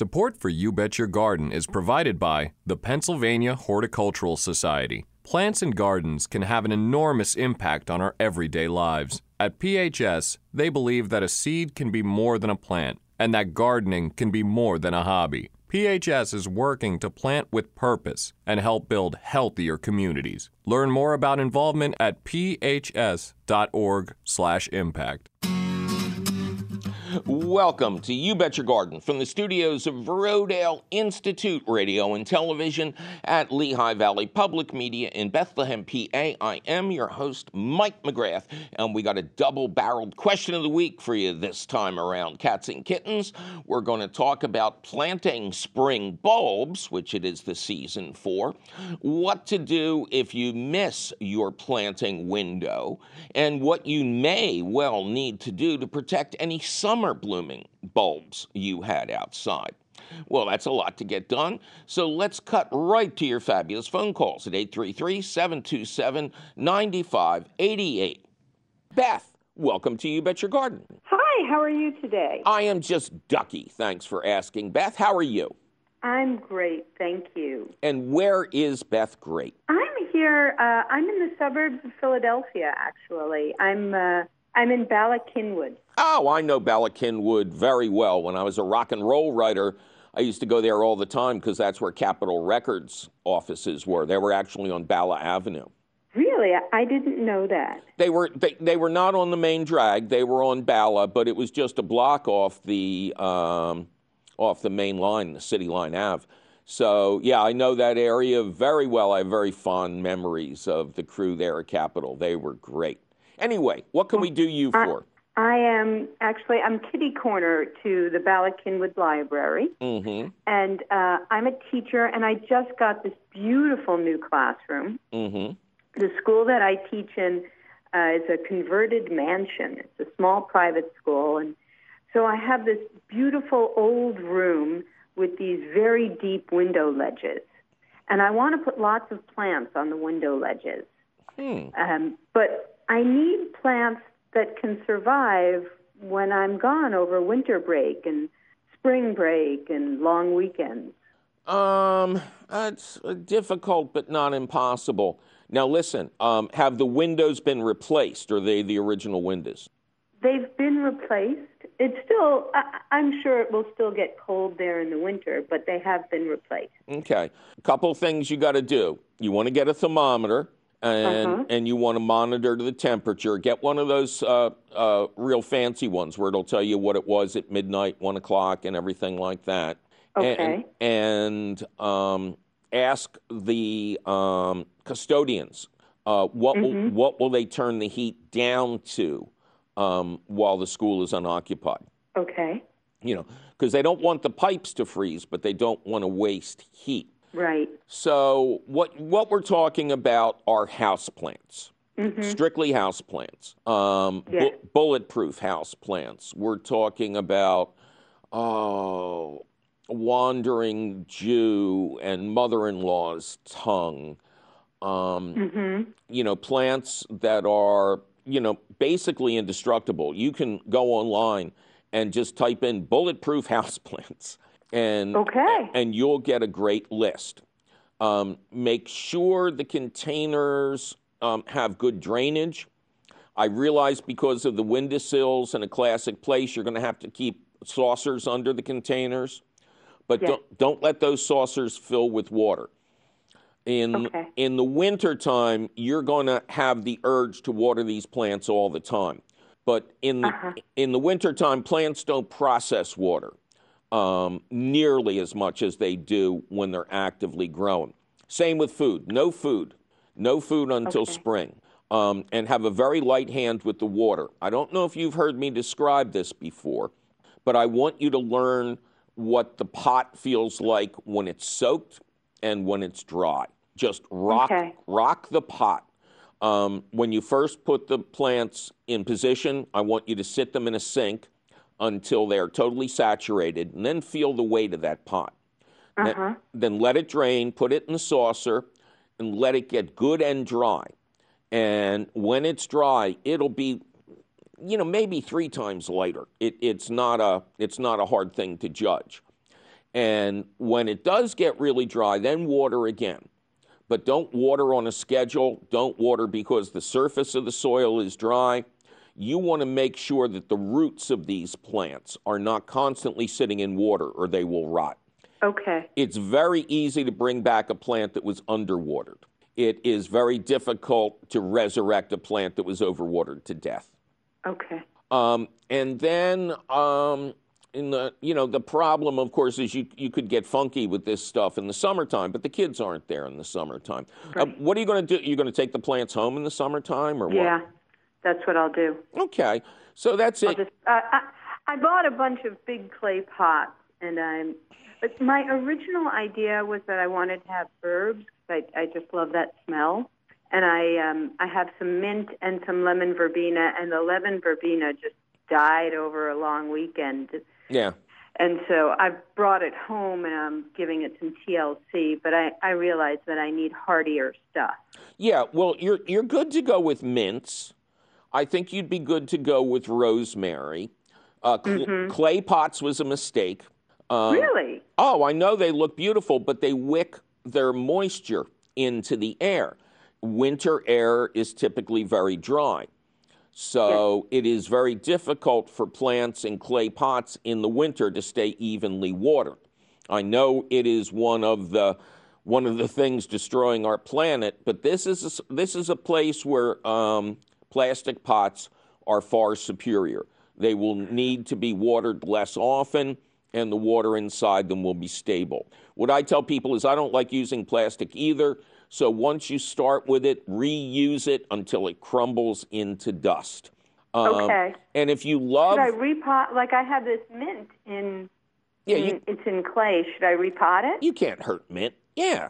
Support for You Bet Your Garden is provided by the Pennsylvania Horticultural Society. Plants and gardens can have an enormous impact on our everyday lives. At PHS, they believe that a seed can be more than a plant and that gardening can be more than a hobby. PHS is working to plant with purpose and help build healthier communities. Learn more about involvement at phs.org/impact. Welcome to You Bet Your Garden from the studios of Rodale Institute Radio and Television at Lehigh Valley Public Media in Bethlehem, PA. I am your host, Mike McGrath, and we got a double barreled question of the week for you this time around, Cats and Kittens. We're going to talk about planting spring bulbs, which it is the season for, what to do if you miss your planting window, and what you may well need to do to protect any summer summer blooming bulbs you had outside. Well, that's a lot to get done. So let's cut right to your fabulous phone calls at 833 727 9588. Beth, welcome to You Bet Your Garden. Hi, how are you today? I am just ducky. Thanks for asking. Beth, how are you? I'm great, thank you. And where is Beth great? I'm here, uh, I'm in the suburbs of Philadelphia, actually. I'm. Uh, I'm in Bala Cynwyd. Oh, I know Bala Cynwyd very well. When I was a rock and roll writer, I used to go there all the time because that's where Capitol Records offices were. They were actually on Bala Avenue. Really, I didn't know that. They were they, they were not on the main drag. They were on Bala, but it was just a block off the um, off the main line, the City Line Ave. So yeah, I know that area very well. I have very fond memories of the crew there at Capitol. They were great. Anyway, what can we do you for? I, I am actually I'm kitty corner to the Bala Cynwyd Library, mm-hmm. and uh, I'm a teacher, and I just got this beautiful new classroom. Mm-hmm. The school that I teach in uh, is a converted mansion. It's a small private school, and so I have this beautiful old room with these very deep window ledges, and I want to put lots of plants on the window ledges. Hmm. Um, but I need plants that can survive when I'm gone over winter break and spring break and long weekends. Um, it's difficult but not impossible. Now, listen, um, have the windows been replaced? Or are they the original windows? They've been replaced. It's still, I, I'm sure it will still get cold there in the winter, but they have been replaced. Okay. A couple things you got to do. You want to get a thermometer and Uh-huh. and you want to monitor the temperature. Get one of those uh, uh, real fancy ones where it'll tell you what it was at midnight, one o'clock, and everything like that. Okay. And, and um, ask the um, custodians uh, what will Mm-hmm. what will they turn the heat down to um, while the school is unoccupied. Okay. You know, because they don't want the pipes to freeze, but they don't want to waste heat. Right. So what what we're talking about are house plants, strictly house plants, um, Yeah. bu- bulletproof house plants. We're talking about oh, wandering Jew and mother-in-law's tongue. Um, Mm-hmm. You know, plants that are you know basically indestructible. You can go online and just type in bulletproof house plants and Okay. and you'll get a great list. Um, make sure the containers um, have good drainage. I realize because of the windowsills and a classic place, you're going to have to keep saucers under the containers, but Yeah. don't don't let those saucers fill with water. In Okay. in the winter time, you're going to have the urge to water these plants all the time. But in the Uh-huh. in the winter time, plants don't process water um, nearly as much as they do when they're actively growing. Same with food. No food. No food until Okay. spring. Um, and have a very light hand with the water. I don't know if you've heard me describe this before, but I want you to learn what the pot feels like when it's soaked and when it's dry. Just rock, Okay. rock the pot. Um, when you first put the plants in position, I want you to sit them in a sink until they're totally saturated, and then feel the weight of that pot. Then- Uh-huh. Then let it drain, put it in the saucer, and let it get good and dry. And when it's dry, it'll be, you know, maybe three times lighter. It, it's not a it's not a hard thing to judge. And when it does get really dry, then water again. But don't water on a schedule. Don't water because the surface of the soil is dry. You want to make sure that the roots of these plants are not constantly sitting in water or they will rot. Okay. It's very easy to bring back a plant that was underwatered. It is very difficult to resurrect a plant that was overwatered to death. Okay. Um, and then um, in the you know the problem of course is you you could get funky with this stuff in the summertime but the kids aren't there in the summertime uh, what are you going to do you're going to take the plants home in the summertime or what? Yeah, that's what I'll do. okay so that's I'll it just. Uh, I, I bought a bunch of big clay pots, and I'm. But my original idea was that I wanted to have herbs. I I just love that smell, and I um I have some mint and some lemon verbena, and the lemon verbena just died over a long weekend. yeah And so I brought it home and I'm giving it some TLC, but I, I realized that I need hardier stuff. yeah well you're you're good to go with mints i think you'd be good to go with rosemary uh, cl- clay pots was a mistake um, really? Oh, I know they look beautiful, but they wick their moisture into the air. Winter air is typically very dry. So it is very difficult for plants in clay pots in the winter to stay evenly watered. I know it is one of the one of the things destroying our planet, but this is a, this is a place where um, plastic pots are far superior. They will need to be watered less often, and the water inside them will be stable. What I tell people is I don't like using plastic either. So once you start with it, reuse it until it crumbles into dust. Um, Okay. And if you love, Should I repot? Like I have this mint in, yeah, in you, it's in clay. Should I repot it? you can't hurt mint. Yeah.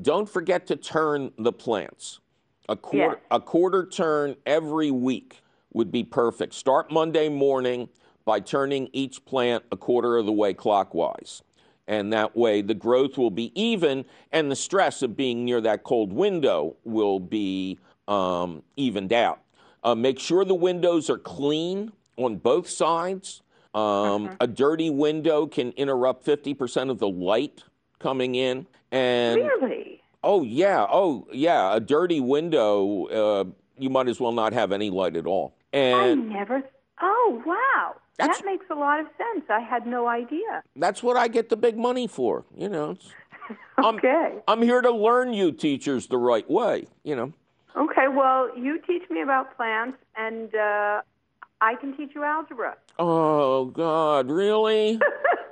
Don't forget to turn the plants. A quarter, a quarter turn every week would be perfect. Start Monday morning by turning each plant a quarter of the way clockwise. And that way the growth will be even and the stress of being near that cold window will be um, evened out. Uh, make sure the windows are clean on both sides. Um, A dirty window can interrupt 50% of the light coming in. And Really? Oh yeah, oh yeah. A dirty window, uh, you might as well not have any light at all. And I never. Oh wow, that makes a lot of sense. I had no idea. that's what I get the big money for. You know, It's- I'm, Okay. I'm here to learn you teachers the right way. You know. Okay. Well, you teach me about plants, and uh, I can teach you algebra. Oh God, really?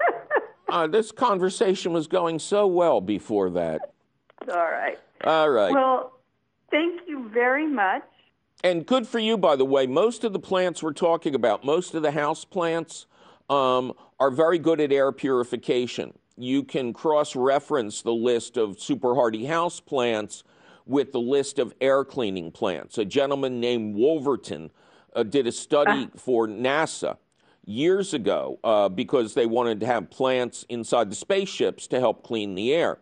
uh, this conversation was going so well before that. All right. All right. Well, thank you very much. And good for you, by the way. Most of the plants we're talking about, most of the house plants, um, are very good at air purification. You can cross reference the list of super hardy house plants with the list of air cleaning plants. A gentleman named Wolverton uh, did a study for NASA years ago uh, because they wanted to have plants inside the spaceships to help clean the air.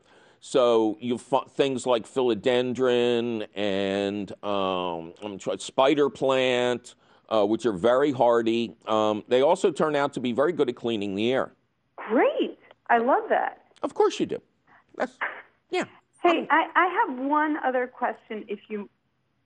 So you f- things like philodendron and um, I'm trying, spider plant, uh, which are very hardy. Um, they also turn out to be very good at cleaning the air. Great. I love that. Of course you do. That's yeah. Hey, I, I have one other question, if you,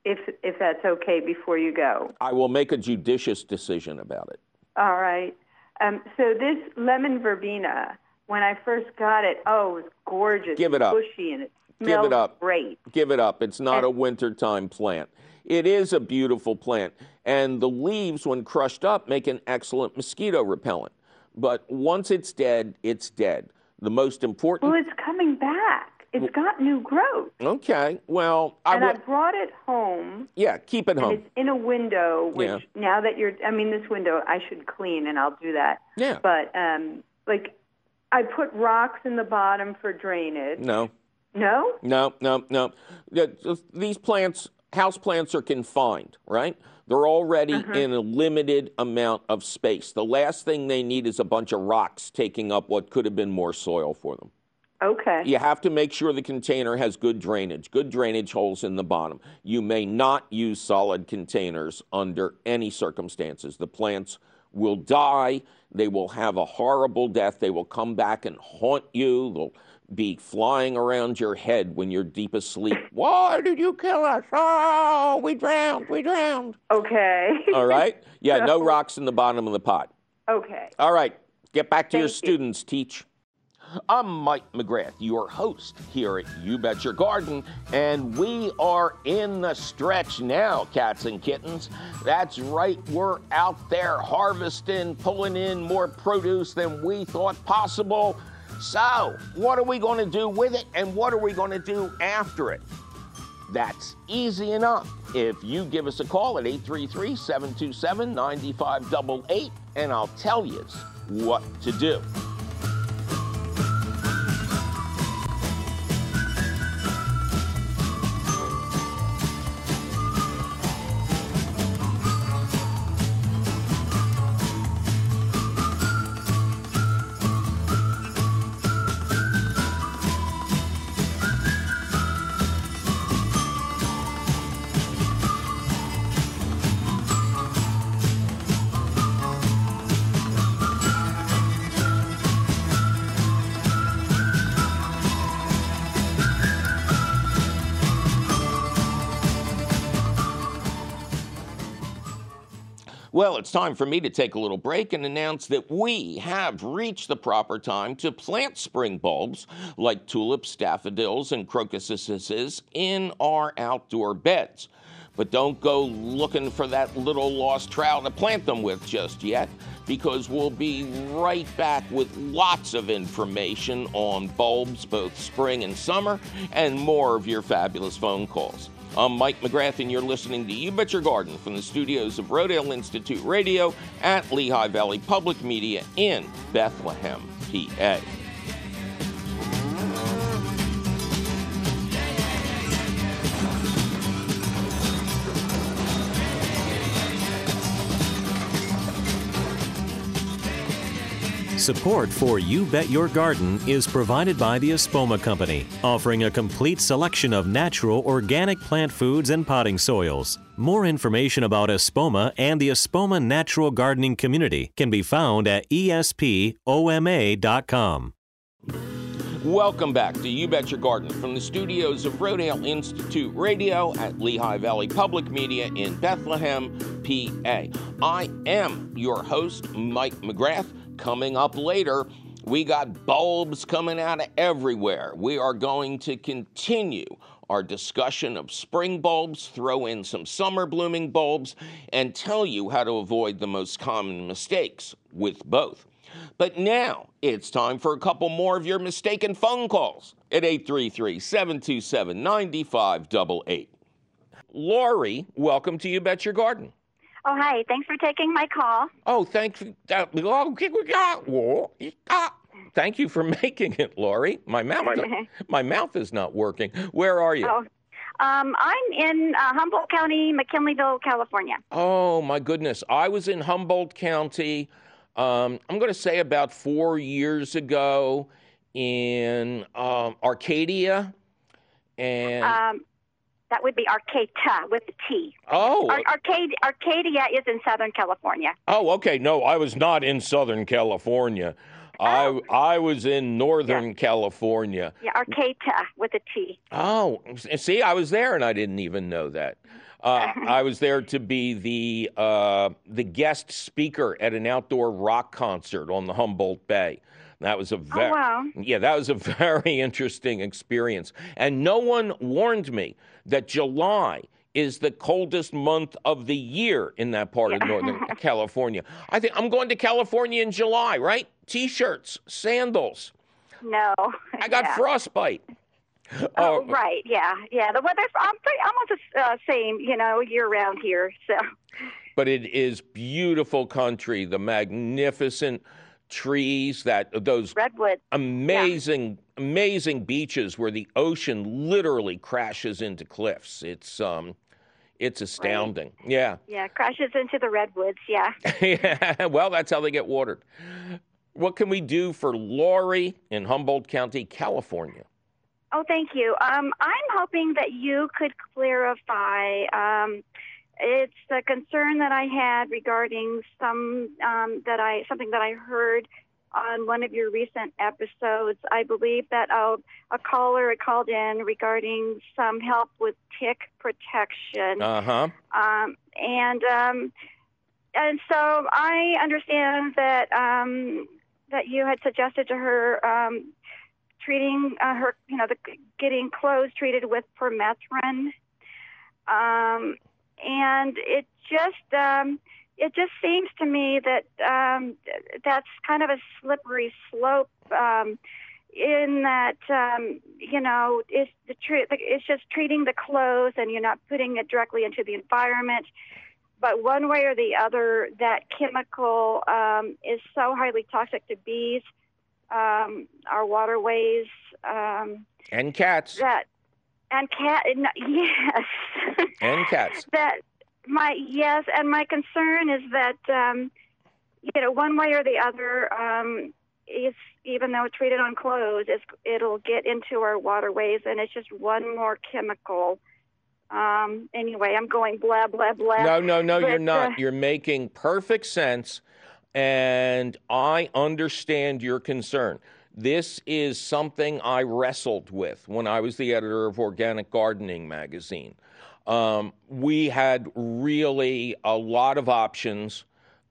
if if that's okay, before you go. I will make a judicious decision about it. All right. Um, so this lemon verbena, when I first got it, oh, it was gorgeous. Give it up. Bushy and it Give it up. great. Give it up. It's not a wintertime plant. It is a beautiful plant. And the leaves, when crushed up, make an excellent mosquito repellent. But once it's dead, it's dead. The most important. Well, it's coming back. It's got new growth. Okay. Well, I And I brought it home. Yeah, keep it And home. it's in a window, which Yeah. now that you're, I mean, this window I should clean, and I'll do that. Yeah. But um, like, I put rocks in the bottom for drainage. No, No. no, no, no. These plants, house plants, are confined, right? They're already uh-huh. in a limited amount of space. The last thing they need is a bunch of rocks taking up what could have been more soil for them. Okay. You have to make sure the container has good drainage, good drainage holes in the bottom. You may not use solid containers under any circumstances. The plants will die. They will have a horrible death. They will come back and haunt you. They'll be flying around your head when you're deep asleep. Why did you kill us? Oh, we drowned. We drowned. Okay. All right. Yeah, no rocks in the bottom of the pot. Okay. All right. Get back to your Thank you. students, teach. I'm Mike McGrath, your host here at You Bet Your Garden, and we are in the stretch now, cats and kittens. That's right, we're out there harvesting, pulling in more produce than we thought possible. So, what are we going to do with it, and what are we going to do after it? That's easy enough. If you give us a call at 833 727 9588, and I'll tell you what to do. Well, it's time for me to take a little break and announce that we have reached the proper time to plant spring bulbs like tulips, daffodils, and crocuses in our outdoor beds. But don't go looking for that little lost trowel to plant them with just yet, because we'll be right back with lots of information on bulbs, both spring and summer, and more of your fabulous phone calls. I'm Mike McGrath, and you're listening to You Bet Your Garden from the studios of Rodale Institute Radio at Lehigh Valley Public Media in Bethlehem, PA. Support for You Bet Your Garden is provided by the Espoma Company, offering a complete selection of natural organic plant foods and potting soils. More information about Espoma and the Espoma Natural Gardening Community can be found at espoma.com. Welcome back to You Bet Your Garden from the studios of Rodale Institute Radio at Lehigh Valley Public Media in Bethlehem, PA. I am your host, Mike McGrath. Coming up later, we got bulbs coming out of everywhere. We are going to continue our discussion of spring bulbs, throw in some summer blooming bulbs, and tell you how to avoid the most common mistakes with both. But now it's time for a couple more of your mistaken phone calls at 833 727 9588. Lori, welcome to You Bet Your Garden. Oh, hi. Thanks for taking my call. Oh, thank you. uh, Thank you for making it, Lori. My mouth, my mouth is not working. Where are you? Oh, um, I'm in uh, Humboldt County, McKinleyville, California. Oh my goodness! I was in Humboldt County. Um, I'm going to say about four years ago in um, Arcadia, and Um, that would be Arcata with a T. oh, Ar- Arcade, Arcadia is in Southern California. oh, okay. No, I was not in Southern California. I I was in Northern California. Yeah, Arcata with a T. Oh, see, I was there and I didn't even know that. Uh, I was there to be the uh, the guest speaker at an outdoor rock concert on the Humboldt Bay. That was a very Oh, wow. yeah, that was a very interesting experience. And no one warned me that July is the coldest month of the year in that part of Northern California. I think I'm going to California in July, right? T-shirts, sandals. No. I got yeah. frostbite. Oh, right. Yeah, yeah. The weather's I'm pretty, almost the uh, same, you know, year round here. So, but it is beautiful country. The magnificent trees, that those redwood. amazing, amazing beaches where the ocean literally crashes into cliffs. It's um, it's astounding. Yeah, Yeah, crashes into the redwoods. Yeah. yeah. Well, that's how they get watered. What can we do for Lori in Humboldt County, California? Oh, thank you. Um, I'm hoping that you could clarify. Um, it's a concern that I had regarding some um, that I something that I heard on one of your recent episodes. I believe that a, a caller called in regarding some help with tick protection. Uh huh. Um, and um, and so I understand that um, that you had suggested to her um, treating uh, her, you know, the, getting clothes treated with permethrin. Um, and it just um, it just seems to me that um, that's kind of a slippery slope. Um, in that um, you know it's the tr- it's just treating the clothes and you're not putting it directly into the environment. But one way or the other that chemical um, is so highly toxic to bees um, our waterways um, and cats. that and cat yes. And cats. That my yes and my concern is that um, you know one way or the other um, is even though it's treated on clothes it's, it'll get into our waterways and it's just one more chemical. Um, anyway i'm going blah blah blah. No no no but, you're not. uh, you're making perfect sense and i understand your concern. This is something I wrestled with when I was the editor of Organic Gardening magazine. Um, we had really a lot of options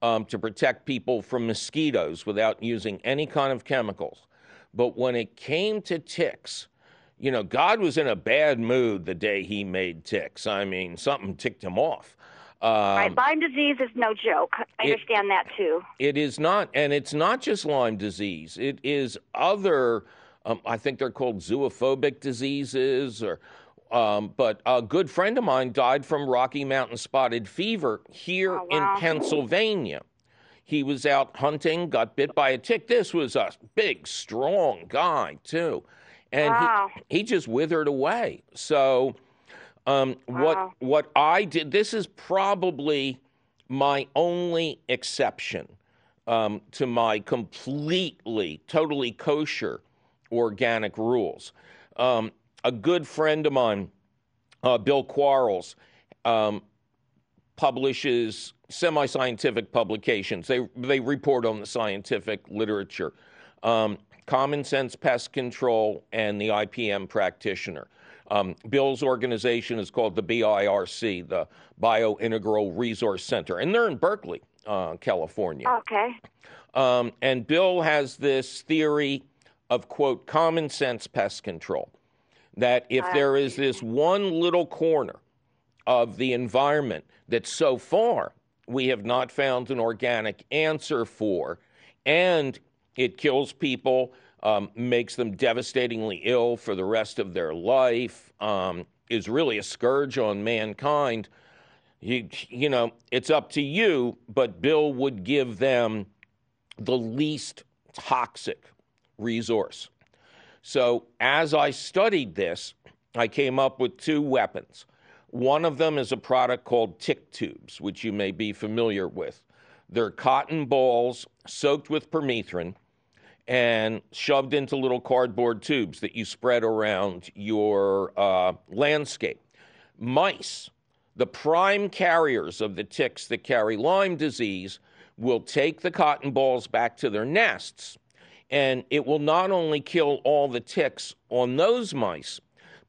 um, to protect people from mosquitoes without using any kind of chemicals. But when it came to ticks, you know, God was in a bad mood the day he made ticks. I mean, something ticked him off. Um, right, Lyme disease is no joke. I it- understand that too. it is not, and it's not just Lyme disease. It is other, um, I think they're called zoophobic diseases, or. Um, but a good friend of mine died from Rocky Mountain spotted fever here Oh, wow. in Pennsylvania. He was out hunting, got bit by a tick. This was a big, strong guy too, and Wow. he he just withered away. So, um, what what I did? This is probably my only exception um, to my completely, totally kosher organic rules. Um, a good friend of mine, uh, Bill Quarles, um, publishes semi-scientific publications. They they report on the scientific literature. Um, Common Sense Pest Control and the IPM Practitioner. Um, Bill's organization is called the BIRC, the Biointegral Resource Center, and they're in Berkeley, uh, California. Okay. Um, and Bill has this theory of, quote, common sense pest control. That if there is this one little corner of the environment that so far we have not found an organic answer for, and it kills people, um, makes them devastatingly ill for the rest of their life, um, is really a scourge on mankind. You, you know, it's up to you, but Bill would give them the least toxic resource. So, as I studied this, I came up with two weapons. One of them is a product called tick tubes, which you may be familiar with. They're cotton balls soaked with permethrin and shoved into little cardboard tubes that you spread around your uh, landscape. Mice, the prime carriers of the ticks that carry Lyme disease, will take the cotton balls back to their nests. And it will not only kill all the ticks on those mice,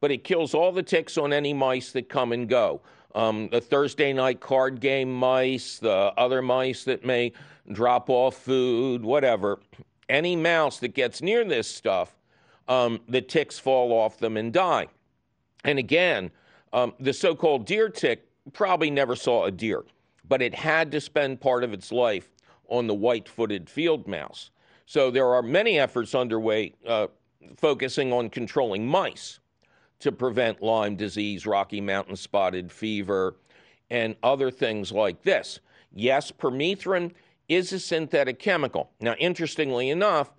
but it kills all the ticks on any mice that come and go. Um, the Thursday night card game mice, the other mice that may drop off food, whatever. Any mouse that gets near this stuff, um, the ticks fall off them and die. And again, um, the so called deer tick probably never saw a deer, but it had to spend part of its life on the white footed field mouse. So there are many efforts underway uh, focusing on controlling mice to prevent Lyme disease, Rocky Mountain spotted fever, and other things like this. Yes, permethrin is a synthetic chemical. Now, interestingly enough,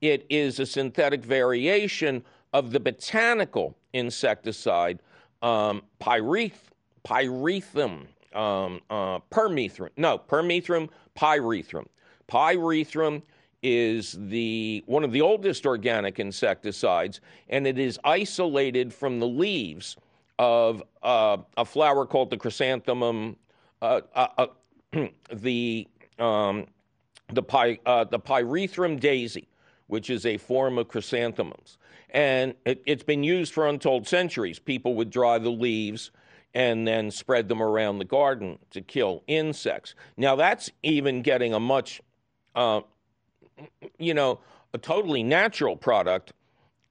it is a synthetic variation of the botanical insecticide um, pyreth, pyrethrum, um, uh, permethrin. No, permethrin, pyrethrum. Pyrethrum is the one of the oldest organic insecticides, and it is isolated from the leaves of uh, a flower called the chrysanthemum, uh, uh, uh the um, the, py, uh, the pyrethrum daisy, which is a form of chrysanthemums, and it, it's been used for untold centuries. People would dry the leaves and then spread them around the garden to kill insects. Now that's even getting a much, uh, you know, a totally natural product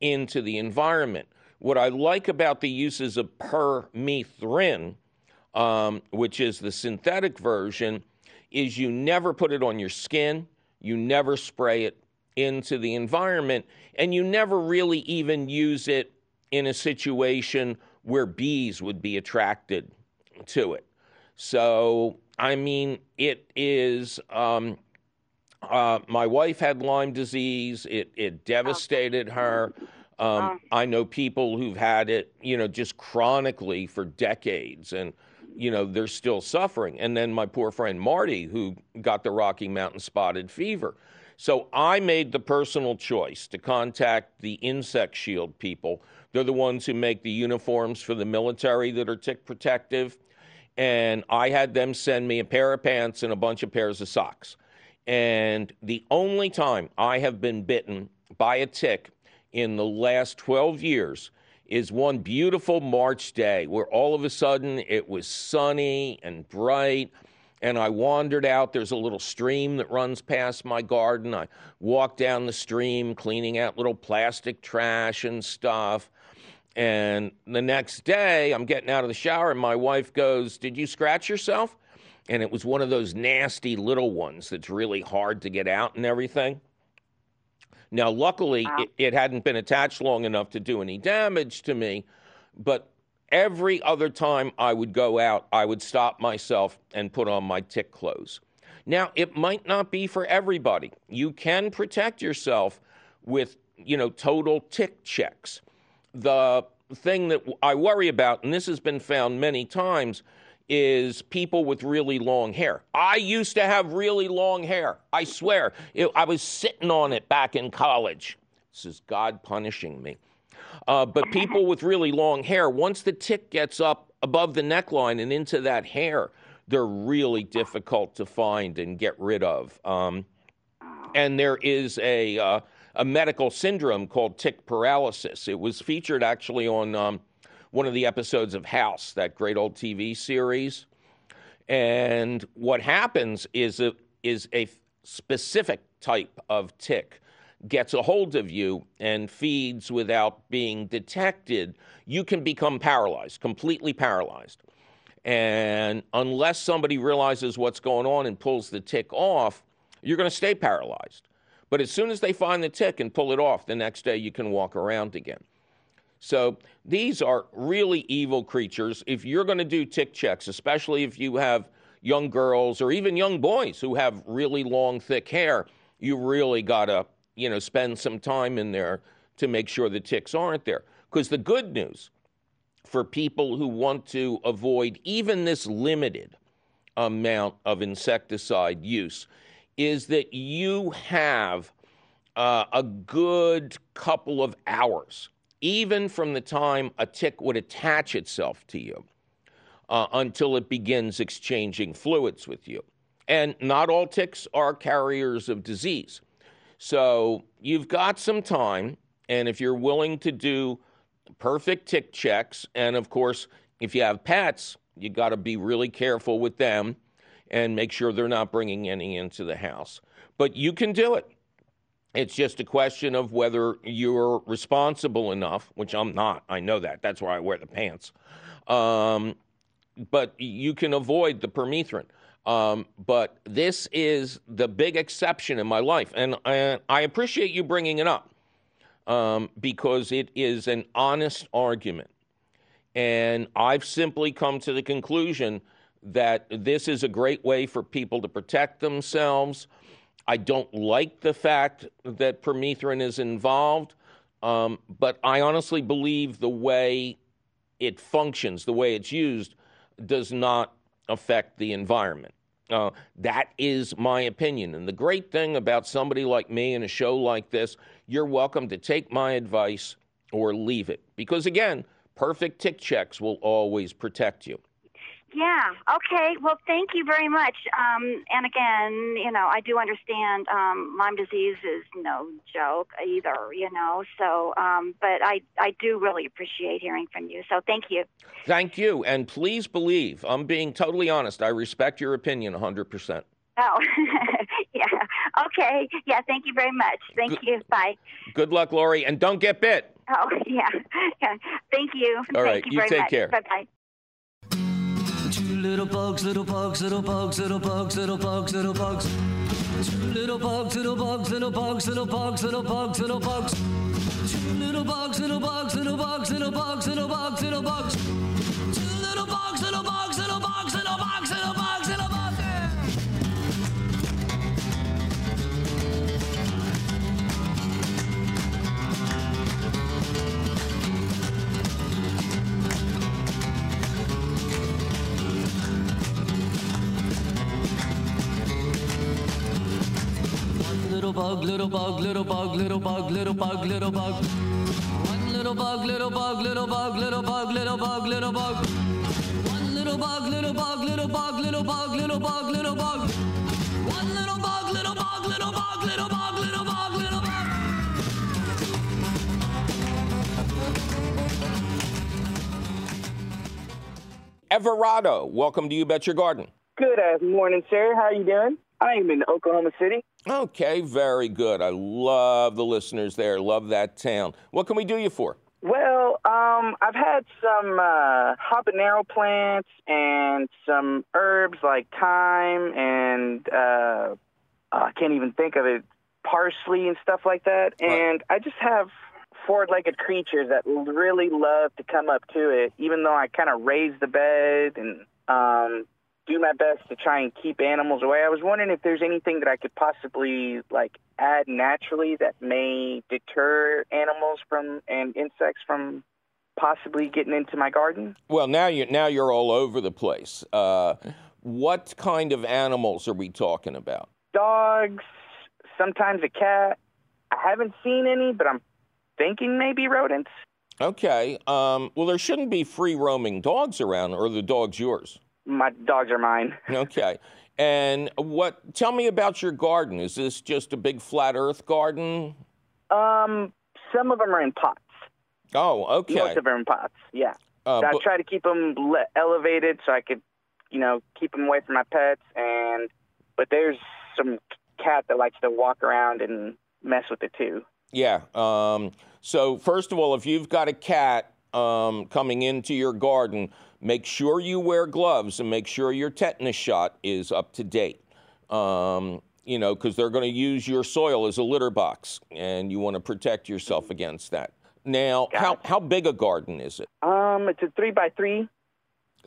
into the environment. What I like about the uses of permethrin, um, which is the synthetic version, is you never put it on your skin, you never spray it into the environment, and you never really even use it in a situation where bees would be attracted to it. So, I mean, it is. Um, uh, my wife had Lyme disease. It it devastated her. Um, I know people who've had it, you know, just chronically for decades, and you know they're still suffering. And then my poor friend Marty, who got the Rocky Mountain spotted fever. So I made the personal choice to contact the Insect Shield people. They're the ones who make the uniforms for the military that are tick protective. And I had them send me a pair of pants and a bunch of pairs of socks. And the only time I have been bitten by a tick in the last 12 years is one beautiful March day where all of a sudden it was sunny and bright. And I wandered out. There's a little stream that runs past my garden. I walked down the stream, cleaning out little plastic trash and stuff. And the next day, I'm getting out of the shower, and my wife goes, Did you scratch yourself? And it was one of those nasty little ones that's really hard to get out and everything. Now, luckily, wow. it, it hadn't been attached long enough to do any damage to me, but every other time I would go out, I would stop myself and put on my tick clothes. Now, it might not be for everybody. You can protect yourself with, you know, total tick checks. The thing that I worry about, and this has been found many times, is people with really long hair. I used to have really long hair. I swear. It, I was sitting on it back in college. This is God punishing me. Uh, but people with really long hair, once the tick gets up above the neckline and into that hair, they're really difficult to find and get rid of. Um, and there is a, uh, a medical syndrome called tick paralysis. It was featured actually on um, one of the episodes of House, that great old TV series. And what happens is a, is a specific type of tick gets a hold of you and feeds without being detected, you can become paralyzed, completely paralyzed. And unless somebody realizes what's going on and pulls the tick off, you're going to stay paralyzed. But as soon as they find the tick and pull it off, the next day you can walk around again. So these are really evil creatures. If you're going to do tick checks, especially if you have young girls or even young boys who have really long, thick hair, you really got to, you know, spend some time in there to make sure the ticks aren't there. Because the good news for people who want to avoid even this limited amount of insecticide use is that you have uh, a good couple of hours even from the time a tick would attach itself to you uh, until it begins exchanging fluids with you. And not all ticks are carriers of disease. So you've got some time, and if you're willing to do perfect tick checks, and of course, if you have pets, you got to be really careful with them and make sure they're not bringing any into the house. But you can do it. It's just a question of whether you're responsible enough, which I'm not. I know that. That's why I wear the pants. Um, but you can avoid the permethrin. Um, but this is the big exception in my life. And I, I appreciate you bringing it up um, because it is an honest argument. And I've simply come to the conclusion that this is a great way for people to protect themselves. I don't like the fact that permethrin is involved, um, but I honestly believe the way it functions, the way it's used, does not affect the environment. Uh, that is my opinion. And the great thing about somebody like me in a show like this, you're welcome to take my advice or leave it. Because again, perfect tick checks will always protect you. Yeah. Okay. Well, thank you very much. Um, and again, you know, I do understand um, Lyme disease is no joke either. You know, so um, but I I do really appreciate hearing from you. So thank you. Thank you, and please believe I'm being totally honest. I respect your opinion 100. percent Oh, yeah. Okay. Yeah. Thank you very much. Thank Good- you. Bye. Good luck, Lori, and don't get bit. Oh, yeah. yeah. Thank you. All Thank right, you you take much. care. Bye bye. Little bugs, little bugs, little bugs, little bugs, little bugs, little bugs. Two little bugs, little bugs, little bugs, little bugs, little bugs, little bugs. Two little bugs, little bugs, little bugs, little bugs, little bugs, little bugs. Little bug, little bug, little bug, little bug, little bug, little bug. One little bug, little bug, little bug, little bug, little bug, little bug. One little bug, little bug, little bug, little bug, little bug, little bug. One little bug, little bug, little bug, little bug, little bug, little bug. Everado, welcome to You Bet Your Garden. Good uh, morning, sir. How you doing? I'm in Oklahoma City. Okay, very good. I love the listeners there. Love that town. What can we do you for? Well, um, I've had some uh, habanero plants and some herbs like thyme and uh, I can't even think of it, parsley and stuff like that. Right. And I just have four-legged creatures that really love to come up to it, even though I kind of raise the bed and um, do my best to try and keep animals away. I was wondering if there's anything that I could possibly like add naturally that may deter animals from and insects from possibly getting into my garden. Well, now you now you're all over the place. Uh, what kind of animals are we talking about? Dogs, sometimes a cat. I haven't seen any, but I'm thinking maybe rodents. Okay. Um, well, there shouldn't be free roaming dogs around, or are the dogs yours? My dogs are mine. Okay. And what? Tell me about your garden. Is this just a big flat Earth garden? Um, some of them are in pots. Oh, okay. Most of them are in pots. Yeah. Uh, I but- try to keep them le- elevated so I could, you know, keep them away from my pets. And but there's some cat that likes to walk around and mess with it too. Yeah. Um, so first of all, if you've got a cat um, coming into your garden, make sure you wear gloves and make sure your tetanus shot is up to date. Um, you know, because they're going to use your soil as a litter box, and you want to protect yourself against that. Now, how, how big a garden is it? Um, it's a three by three.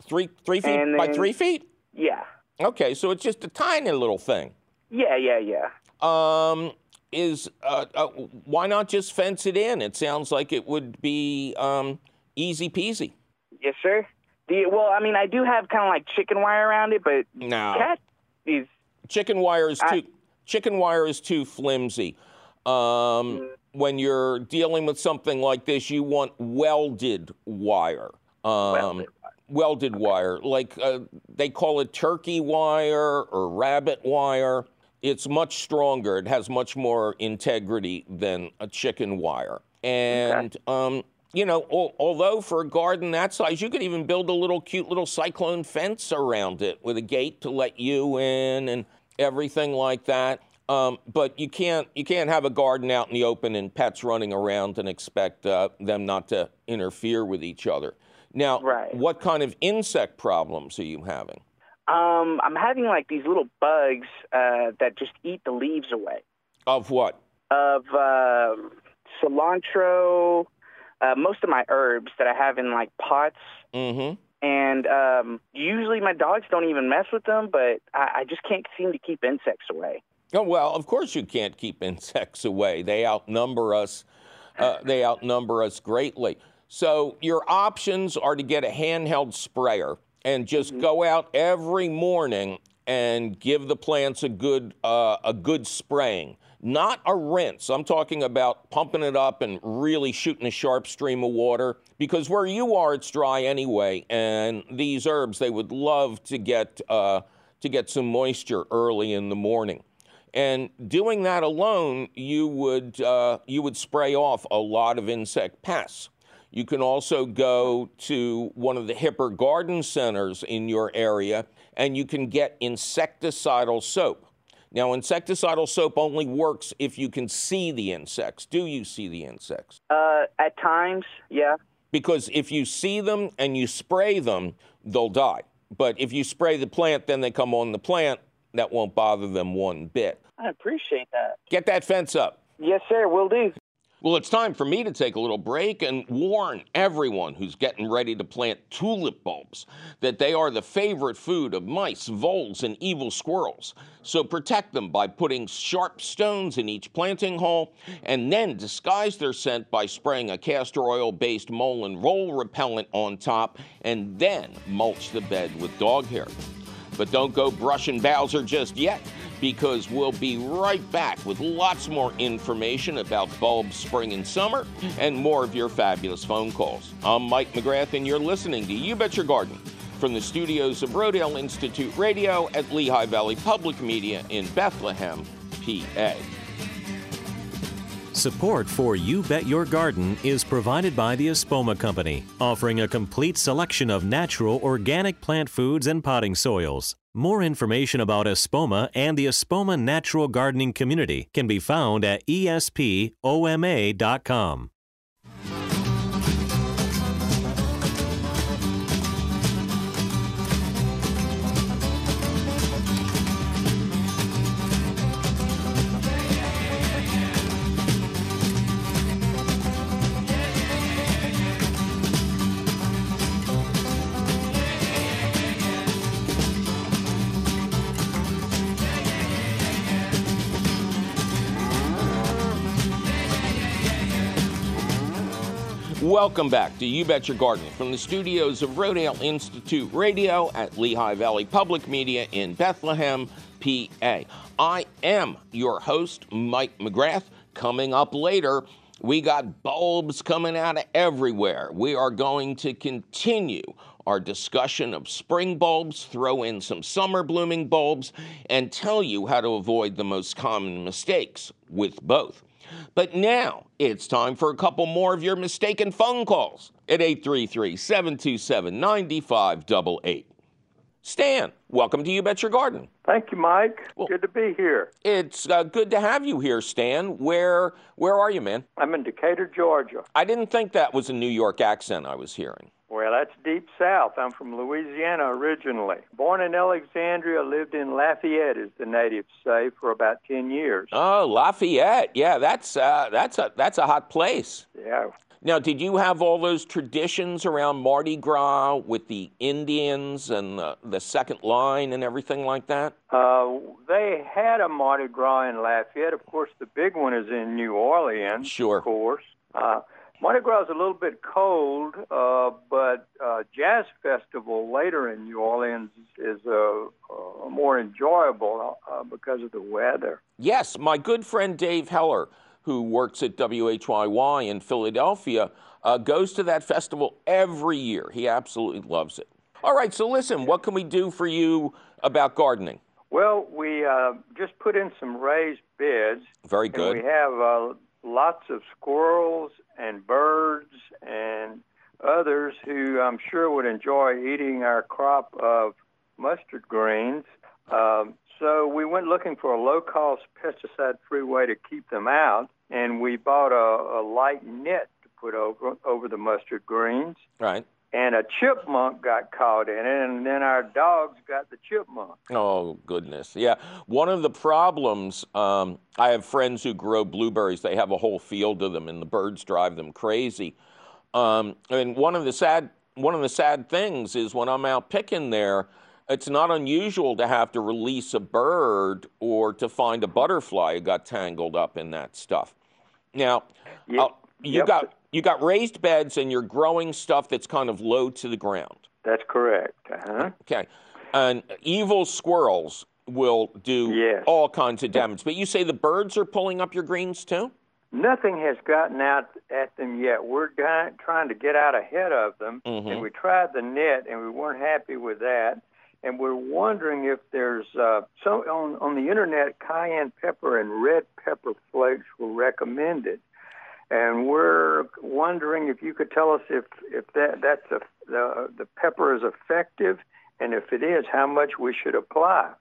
Three three feet And by three feet? Yeah. Okay, so it's just a tiny little thing. Yeah, yeah, yeah. Um, is uh, uh, why not just fence it in? It sounds like it would be um, easy peasy. Yes, sir. The, well, I mean, I do have kind of like chicken wire around it, but No, cat is chicken wire is I- too chicken wire is too flimsy. Um, when you're dealing with something like this, you want welded wire. Um, Welded welded wire, like uh, they call it turkey wire or rabbit wire. It's much stronger. It has much more integrity than a chicken wire. And um, you know, al- although for a garden that size, you could even build a little cute little cyclone fence around it with a gate to let you in and everything like that. Um, but you can't you can't have a garden out in the open and pets running around and expect uh, them not to interfere with each other. Now, Right. what kind of insect problems are you having? Um, I'm having like these little bugs uh, that just eat the leaves away Of what? of uh, cilantro, uh, most of my herbs that I have in like pots. Mm-hmm. And um, usually my dogs don't even mess with them, but I, I just can't seem to keep insects away. Oh, well, of course you can't keep insects away. They outnumber us. Uh, they outnumber us greatly. So your options are to get a handheld sprayer and just go out every morning and give the plants a good uh, a good spraying. Not a rinse. I'm talking about pumping it up and really shooting a sharp stream of water because where you are, it's dry anyway. And these herbs, they would love to get, uh, to get some moisture early in the morning. And doing that alone, you would, uh, you would spray off a lot of insect pests. You can also go to one of the hipper garden centers in your area and you can get insecticidal soap. Now, insecticidal soap only works if you can see the insects. Do you see the insects? Uh, at times, yeah. Because if you see them and you spray them, they'll die. But if you spray the plant, then they come on the plant, that won't bother them one bit. I appreciate that. Get that fence up. Yes, sir. Will do. Well, it's time for me to take a little break and warn everyone who's getting ready to plant tulip bulbs that they are the favorite food of mice, voles, and evil squirrels. So protect them by putting sharp stones in each planting hole and then disguise their scent by spraying a castor oil based mole and vole repellent on top and then mulch the bed with dog hair. But don't go brushing Bowser just yet because we'll be right back with lots more information about bulbs spring and summer and more of your fabulous phone calls. I'm Mike McGrath, and you're listening to You Bet Your Garden from the studios of Rodale Institute Radio at Lehigh Valley Public Media in Bethlehem, PA. Support for You Bet Your Garden is provided by the Espoma Company, offering a complete selection of natural organic plant foods and potting soils. More information about Espoma and the Espoma Natural Gardening Community can be found at espoma.com. Welcome back to You Bet Your Garden from the studios of Rodale Institute Radio at Lehigh Valley Public Media in Bethlehem, PA. I am your host, Mike McGrath. Coming up later, we got bulbs coming out of everywhere. We are going to continue our discussion of spring bulbs, throw in some summer blooming bulbs, and tell you how to avoid the most common mistakes with both. But now it's time for a couple more of your mistaken phone calls at 833 727 9588. Stan, welcome to You Bet Your Garden. Thank you, Mike. Well- good to be here. It's uh, good to have you here, Stan. Where where are you, man? I'm in Decatur, Georgia. I didn't think that was a New York accent I was hearing. Well, that's deep south. I'm from Louisiana originally. Born in Alexandria, lived in Lafayette, as the natives say, for about 10 years. Oh, Lafayette. Yeah, that's uh, that's a that's a hot place. Yeah. Now, did you have all those traditions around Mardi Gras with the Indians and the, the second line and everything like that? Uh, they had a Mardi Gras in Lafayette. Of course, the big one is in New Orleans. Sure. Of course. Uh, Mardi Gras is a little bit cold, uh, but uh, Jazz Festival later in New Orleans is uh, uh, more enjoyable uh, because of the weather. Yes, my good friend Dave Heller, who works at WHYY in Philadelphia, uh, goes to that festival every year. He absolutely loves it. All right, so listen, what can we do for you about gardening? Well, we uh, just put in some raised beds. Very And good. we have uh, lots of squirrels and birds and others who I'm sure would enjoy eating our crop of mustard greens. Um, so we went looking for a low-cost pesticide-free way to keep them out, and we bought a, a light net to put over over the mustard greens. Right. And a chipmunk got caught in it, and then our dogs got the chipmunk. Oh, goodness. Yeah. One of the problems, um, I have friends who grow blueberries. They have a whole field of them, and the birds drive them crazy. Um, and one of the sad one of the sad things is when I'm out picking there, it's not unusual to have to release a bird or to find a butterfly who got tangled up in that stuff. Now, Yep. uh, you Yep. got you got raised beds and you're growing stuff that's kind of low to the ground. That's correct. Uh-huh. Okay. And evil squirrels will do Yes. all kinds of damage. But you say the birds are pulling up your greens too? Nothing has gotten out at them yet. We're trying to get out ahead of them, Mhm. and we tried the net, and we weren't happy with that. And we're wondering if there's uh, some on on the internet. Cayenne pepper and red pepper flakes were recommended, and we're wondering if you could tell us if if that that's a, the the pepper is effective, and if it is, how much we should apply.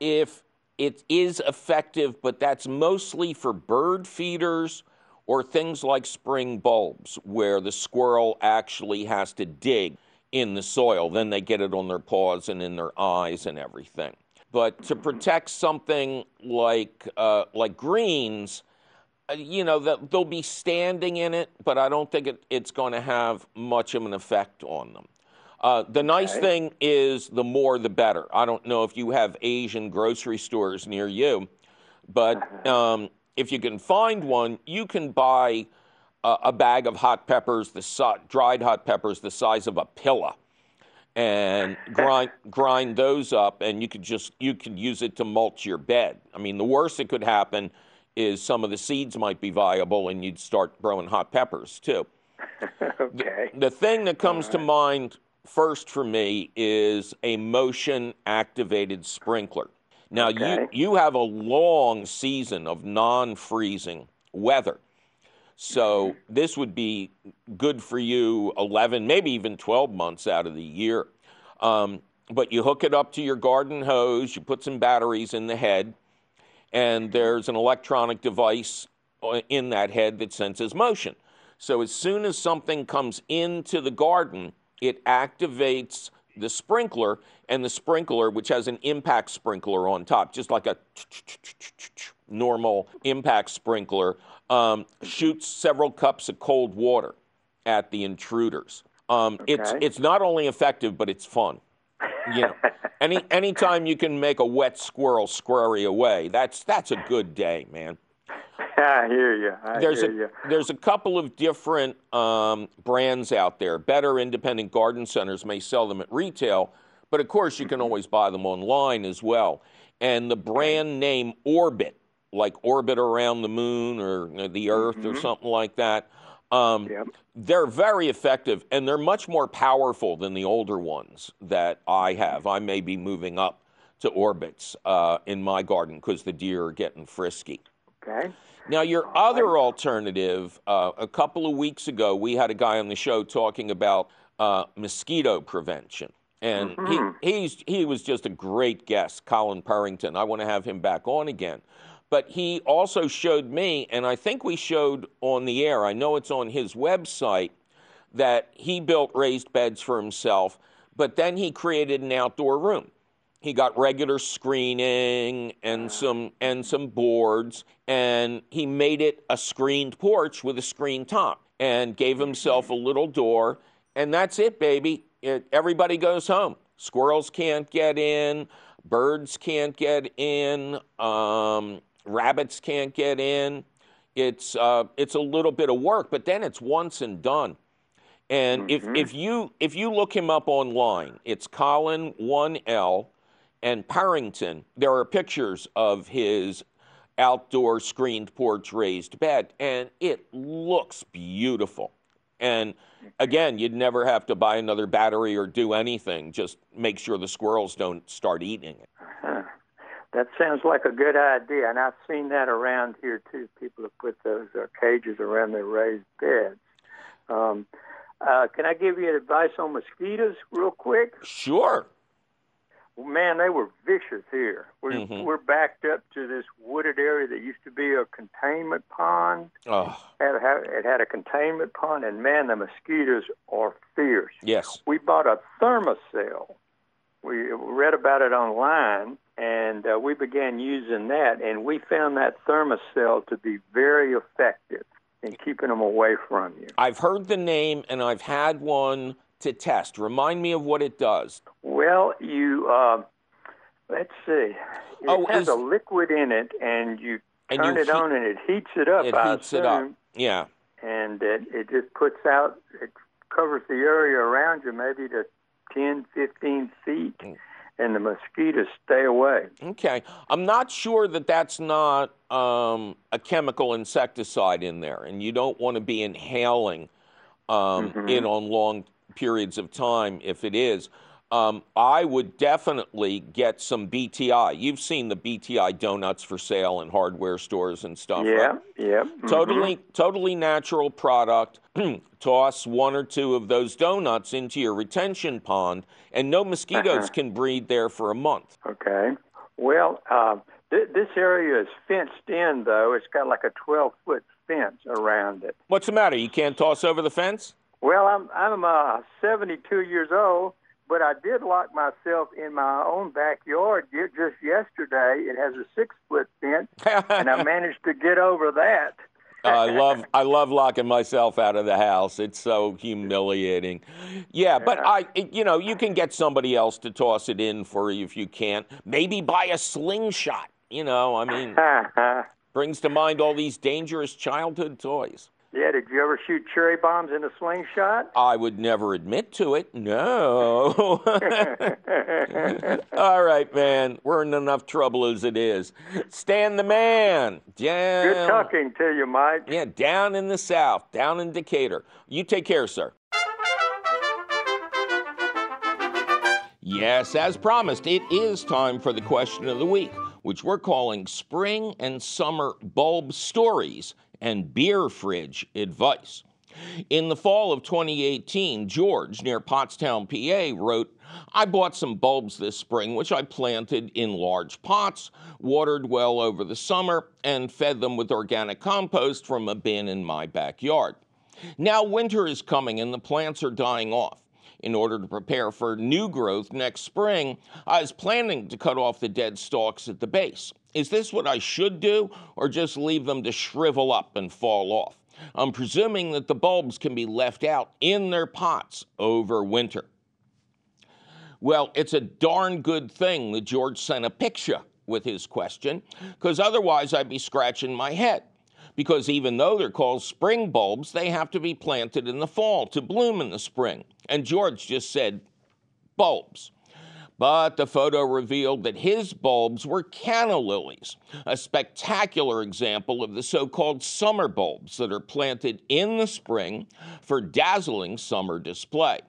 if it is effective, but that's mostly for bird feeders or things like spring bulbs, where the squirrel actually has to dig in the soil. Then they get it on their paws and in their eyes and everything. But to protect something like uh, like greens, you know, that they'll be standing in it, but I don't think it, it's going to have much of an effect on them. Uh, the nice thing is the more the better. I don't know if you have Asian grocery stores near you, but um, if you can find one, you can buy a, a bag of hot peppers, the si- dried hot peppers, the size of a pillow, and grind grind those up, and you could just you could use it to mulch your bed. I mean, the worst that could happen is some of the seeds might be viable, and you'd start growing hot peppers too. okay. The thing that comes to mind first for me is a motion activated sprinkler. Now Okay. you you have a long season of non-freezing weather. So this would be good for you 11, maybe even 12 months out of the year. Um, but you hook it up to your garden hose, you put some batteries in the head, and there's an electronic device uh, in that head that senses motion. So as soon as something comes into the garden, it activates the sprinkler, and the sprinkler, which has an impact sprinkler on top, just like a normal impact sprinkler, um, shoots several cups of cold water at the intruders. Um, It's it's not only effective, but it's fun. You know, any anytime you can make a wet squirrel scurry away, that's that's a good day, man I hear you. I there's hear a you. there's a couple of different um, brands out there. Better independent garden centers may sell them at retail, but of course you can always buy them online as well. And the brand name Orbit, like orbit around the moon or the Earth or something like that. Um, Yep. They're very effective and they're much more powerful than the older ones that I have. I may be moving up to orbits uh, in my garden because the deer are getting frisky. Okay. Now, your other alternative, uh, a couple of weeks ago, we had a guy on the show talking about uh, mosquito prevention. And he, he's, he was just a great guest, Colin Purrington. I want to have him back on again. But he also showed me, and I think we showed on the air, I know it's on his website, that he built raised beds for himself, but then he created an outdoor room. He got regular screening and some and some boards, and he made it a screened porch with a screen top, and gave himself a little door, and that's it, baby. It, everybody goes home. Squirrels can't get in, birds can't get in, um, rabbits can't get in. It's uh, it's a little bit of work, but then it's once and done. And if, if you if you look him up online, it's Colin one L and Purrington. There are pictures of his outdoor screened porch raised bed, and it looks beautiful. And again, you'd never have to buy another battery or do anything. Just make sure the squirrels don't start eating it. That sounds like a good idea, and I've seen that around here too. People have put those uh, cages around their raised beds. Um, uh, can I give you advice on mosquitoes real quick? Sure. Well, man, they were vicious here. We're, Mhm. we're backed up to this wooded area that used to be a containment pond. Oh, Had, had, it had a containment pond, and man, the mosquitoes are fierce. yes. We bought a Thermacell. We read about it online, and uh, we began using that, and we found that Thermacell to be very effective in keeping them away from you. I've heard the name and I've had one to test. Remind me of what it does. Well, you uh, let's see. It Oh, has is- a liquid in it, and you And turn you it heat- on, and it heats it up. It I heats it up. Yeah. and it, it just puts out. It covers the area around you, maybe to 10, 15 feet, Mm. And the mosquitoes stay away. Okay. I'm not sure that that's not um, a chemical insecticide in there, and you don't want to be inhaling um, Mm-hmm. it on long periods of time if it is. Um, I would definitely get some BTI. You've seen the BTI donuts for sale in hardware stores and stuff. Yeah, right? yeah. mhm. Totally, totally natural product. Toss one or two of those donuts into your retention pond, and no mosquitoes Uh-huh. can breed there for a month. Okay. Well, uh, th- this area is fenced in, though. It's got like a 12 foot fence around it. What's the matter? You can't toss over the fence? Well, I'm I'm uh, 72 years old, but I did lock myself in my own backyard just yesterday. It has a six foot fence, and I managed to get over that. I love I love locking myself out of the house. It's so humiliating. Yeah, but I you know, you can get somebody else to toss it in for you if you can't. Maybe buy a slingshot. You know, I mean, brings to mind all these dangerous childhood toys. Yeah, did you ever shoot cherry bombs in a slingshot? I would never admit to it. No. All right, man. We're in enough trouble as it is. Stan the man. Down. Good talking to you, Mike. Yeah, down in the South, down in Decatur. You take care, sir. Yes, as promised, it is time for the question of the week, which we're calling Spring and Summer Bulb Stories and Beer Fridge Advice. In the fall of 2018, George, near Pottstown, PA, wrote, I bought some bulbs this spring, which I planted in large pots, watered well over the summer, and fed them with organic compost from a bin in my backyard. Now winter is coming and the plants are dying off. In order to prepare for new growth next spring, I was planning to cut off the dead stalks at the base. Is this what I should do, or just leave them to shrivel up and fall off? I'm presuming that the bulbs can be left out in their pots over winter. Well, it's a darn good thing that George sent a picture with his question, because otherwise I'd be scratching my head. Because even though they're called spring bulbs, they have to be planted in the fall to bloom in the spring. And George just said bulbs. But the photo revealed that his bulbs were canna lilies, a spectacular example of the so called summer bulbs that are planted in the spring for dazzling summer display.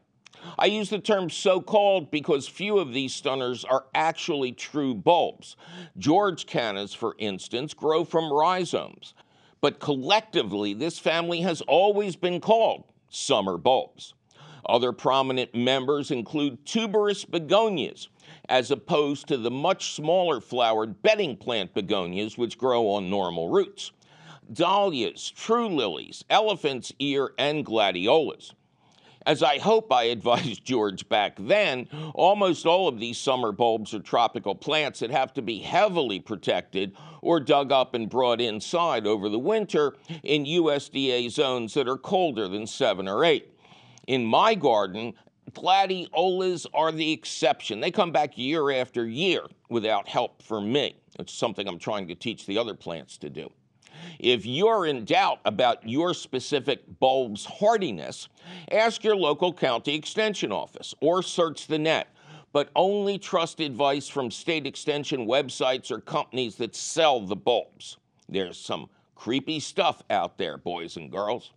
I use the term so called because few of these stunners are actually true bulbs. George cannas, for instance, grow from rhizomes. But collectively, this family has always been called summer bulbs. Other prominent members include tuberous begonias, as opposed to the much smaller flowered bedding plant begonias, which grow on normal roots. Dahlias, true lilies, elephant's ear, and gladiolas. As I hope I advised George back then, almost all of these summer bulbs are tropical plants that have to be heavily protected or dug up and brought inside over the winter in USDA zones that are colder than 7 or 8. In my garden, gladiolas are the exception. They come back year after year without help from me. It's something I'm trying to teach the other plants to do. If you're in doubt about your specific bulb's hardiness, ask your local county extension office or search the net, but only trust advice from state extension websites or companies that sell the bulbs. There's some creepy stuff out there, boys and girls.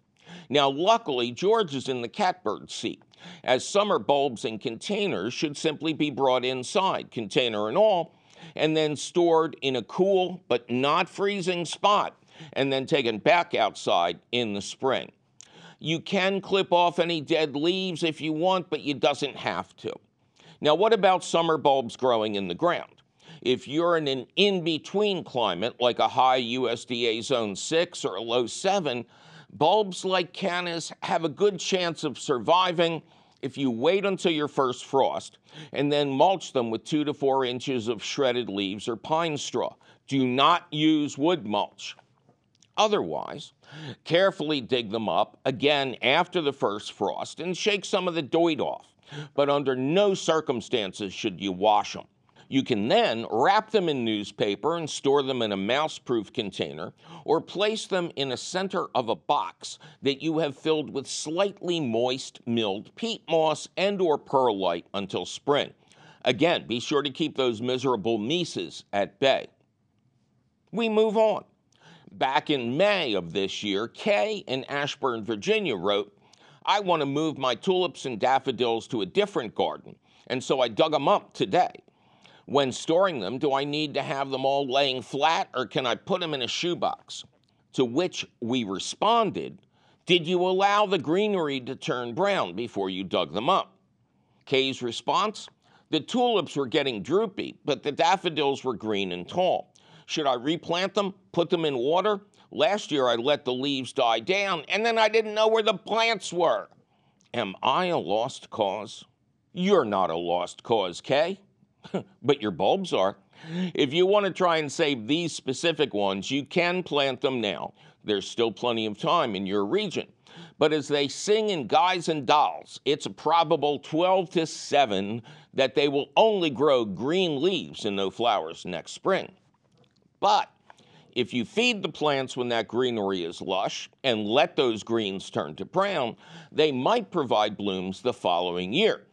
Now, luckily, George is in the catbird seat, as summer bulbs in containers should simply be brought inside, container and all, and then stored in a cool but not freezing spot, and then taken back outside in the spring. You can clip off any dead leaves if you want, but you doesn't have to. Now, what about summer bulbs growing in the ground? If you're in an in between climate, like a high USDA zone 6 or a low 7, bulbs like cannas have a good chance of surviving if you wait until your first frost and then mulch them with 2 to 4 inches of shredded leaves or pine straw. Do not use wood mulch. Otherwise, carefully dig them up again after the first frost and shake some of the doit off. But under no circumstances should you wash them. You can then wrap them in newspaper and store them in a mouse proof container or place them in a center of a box that you have filled with slightly moist milled peat moss and or perlite until spring. Again, be sure to keep those miserable Mises at bay. We move on. Back in May of this year, Kay in Ashburn, Virginia wrote, I want to move my tulips and daffodils to a different garden, and so I dug them up today. When storing them, do I need to have them all laying flat or can I put them in a shoebox? To which we responded, Did you allow the greenery to turn brown before you dug them up? Kay's response, The tulips were getting droopy, but the daffodils were green and tall. Should I replant them, put them in water? Last year I let the leaves die down and then I didn't know where the plants were. Am I a lost cause? You're not a lost cause, Kay. but your bulbs are. If you want to try and save these specific ones, you can plant them now. There's still plenty of time in your region. But as they sing in Guys and Dolls, it's a probable 12 to 7 that they will only grow green leaves and no flowers next spring. But if you feed the plants when that greenery is lush and let those greens turn to brown, they might provide blooms the following year.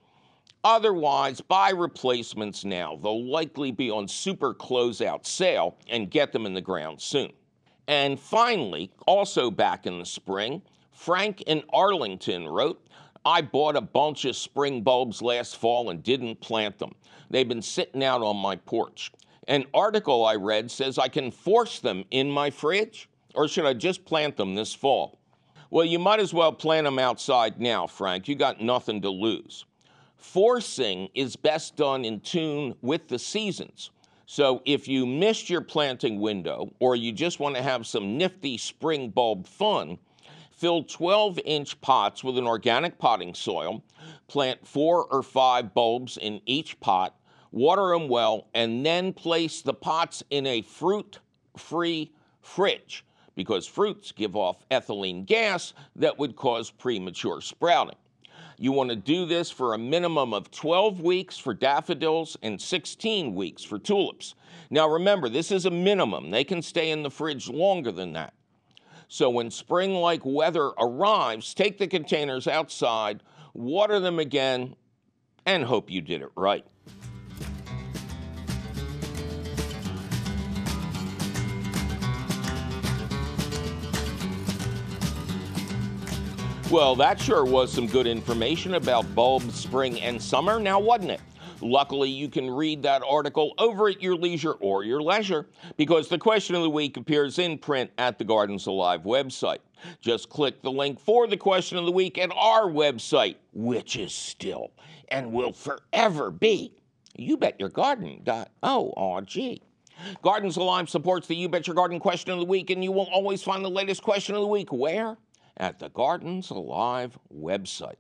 Otherwise, buy replacements now. They'll likely be on super closeout sale and get them in the ground soon. And finally, also back in the spring, Frank in Arlington wrote, I bought a bunch of spring bulbs last fall and didn't plant them. They've been sitting out on my porch. An article I read says I can force them in my fridge, or should I just plant them this fall? Well, you might as well plant them outside now, Frank. You got nothing to lose. Forcing is best done in tune with the seasons. So if you missed your planting window or you just want to have some nifty spring bulb fun, fill 12 inch pots with an organic potting soil, plant four or five bulbs in each pot, water them well, and then place the pots in a fruit free fridge because fruits give off ethylene gas that would cause premature sprouting. You want to do this for a minimum of 12 weeks for daffodils and 16 weeks for tulips. Now remember, this is a minimum. They can stay in the fridge longer than that. So when spring like weather arrives, take the containers outside, water them again, and hope you did it right. Well, that sure was some good information about bulbs, spring, and summer, now wasn't it? Luckily, you can read that article over at your leisure or your leisure because the question of the week appears in print at the Gardens Alive website. Just click the link for the question of the week at our website, which is still and will forever be youbetyourgarden.org. Gardens Alive supports the You Bet Your Garden question of the week, and you will always find the latest question of the week where? At the Gardens Alive website.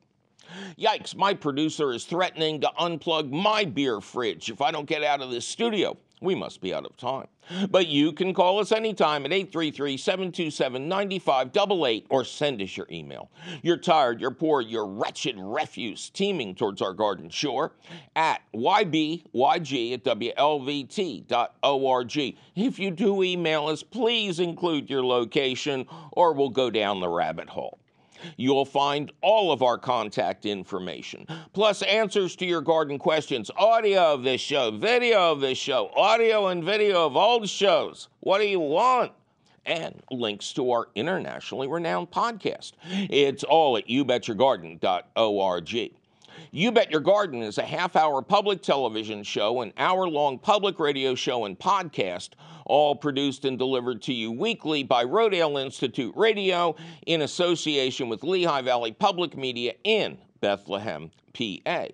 Yikes, my producer is threatening to unplug my beer fridge if I don't get out of this studio. We must be out of time. But you can call us anytime at 833 727 9588 or send us your email. You're tired, you're poor, you're wretched refuse teeming towards our garden shore at ybyg at wlvt.org. If you do email us, please include your location or we'll go down the rabbit hole. You'll find all of our contact information, plus answers to your garden questions, audio of this show, video of this show, audio and video of old shows. What do you want? And links to our internationally renowned podcast. It's all at youbetyourgarden.org. You Bet Your Garden is a half hour public television show, an hour long public radio show, and podcast all produced and delivered to you weekly by Rodale Institute Radio in association with Lehigh Valley Public Media in Bethlehem, PA.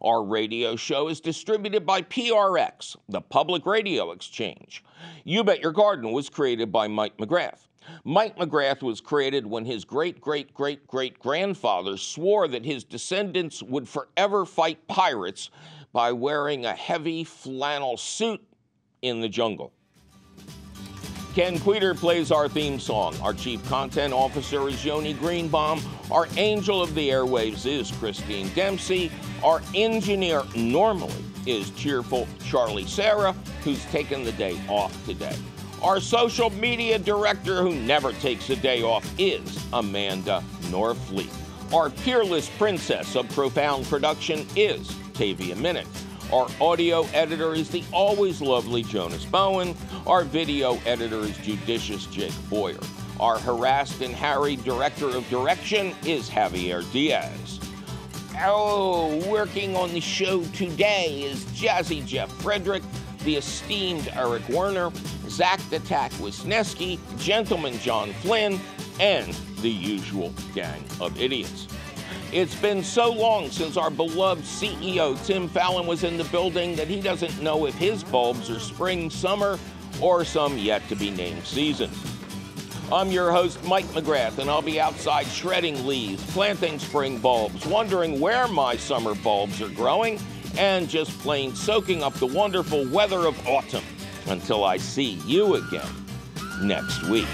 Our radio show is distributed by PRX, the Public Radio Exchange. You Bet Your Garden was created by Mike McGrath. Mike McGrath was created when his great great great great grandfather swore that his descendants would forever fight pirates by wearing a heavy flannel suit in the jungle. Ken Queter plays our theme song. Our chief content officer is Yoni Greenbaum. Our angel of the airwaves is Christine Dempsey. Our engineer normally is cheerful Charlie Sarah, who's taken the day off today. Our social media director, who never takes a day off, is Amanda Norfleet. Our peerless princess of profound production is Tavia Minute. Our audio editor is the always lovely Jonas Bowen. Our video editor is judicious Jake Boyer. Our harassed and harried director of direction is Javier Diaz. Oh, working on the show today is Jazzy Jeff Frederick, the esteemed Eric Werner, Zach the Tack Wisniewski, Gentleman John Flynn, and the usual gang of idiots. It's been so long since our beloved CEO Tim Fallon was in the building that he doesn't know if his bulbs are spring, summer, or some yet to be named season. I'm your host, Mike McGrath, and I'll be outside shredding leaves, planting spring bulbs, wondering where my summer bulbs are growing, and just plain soaking up the wonderful weather of autumn until I see you again next week.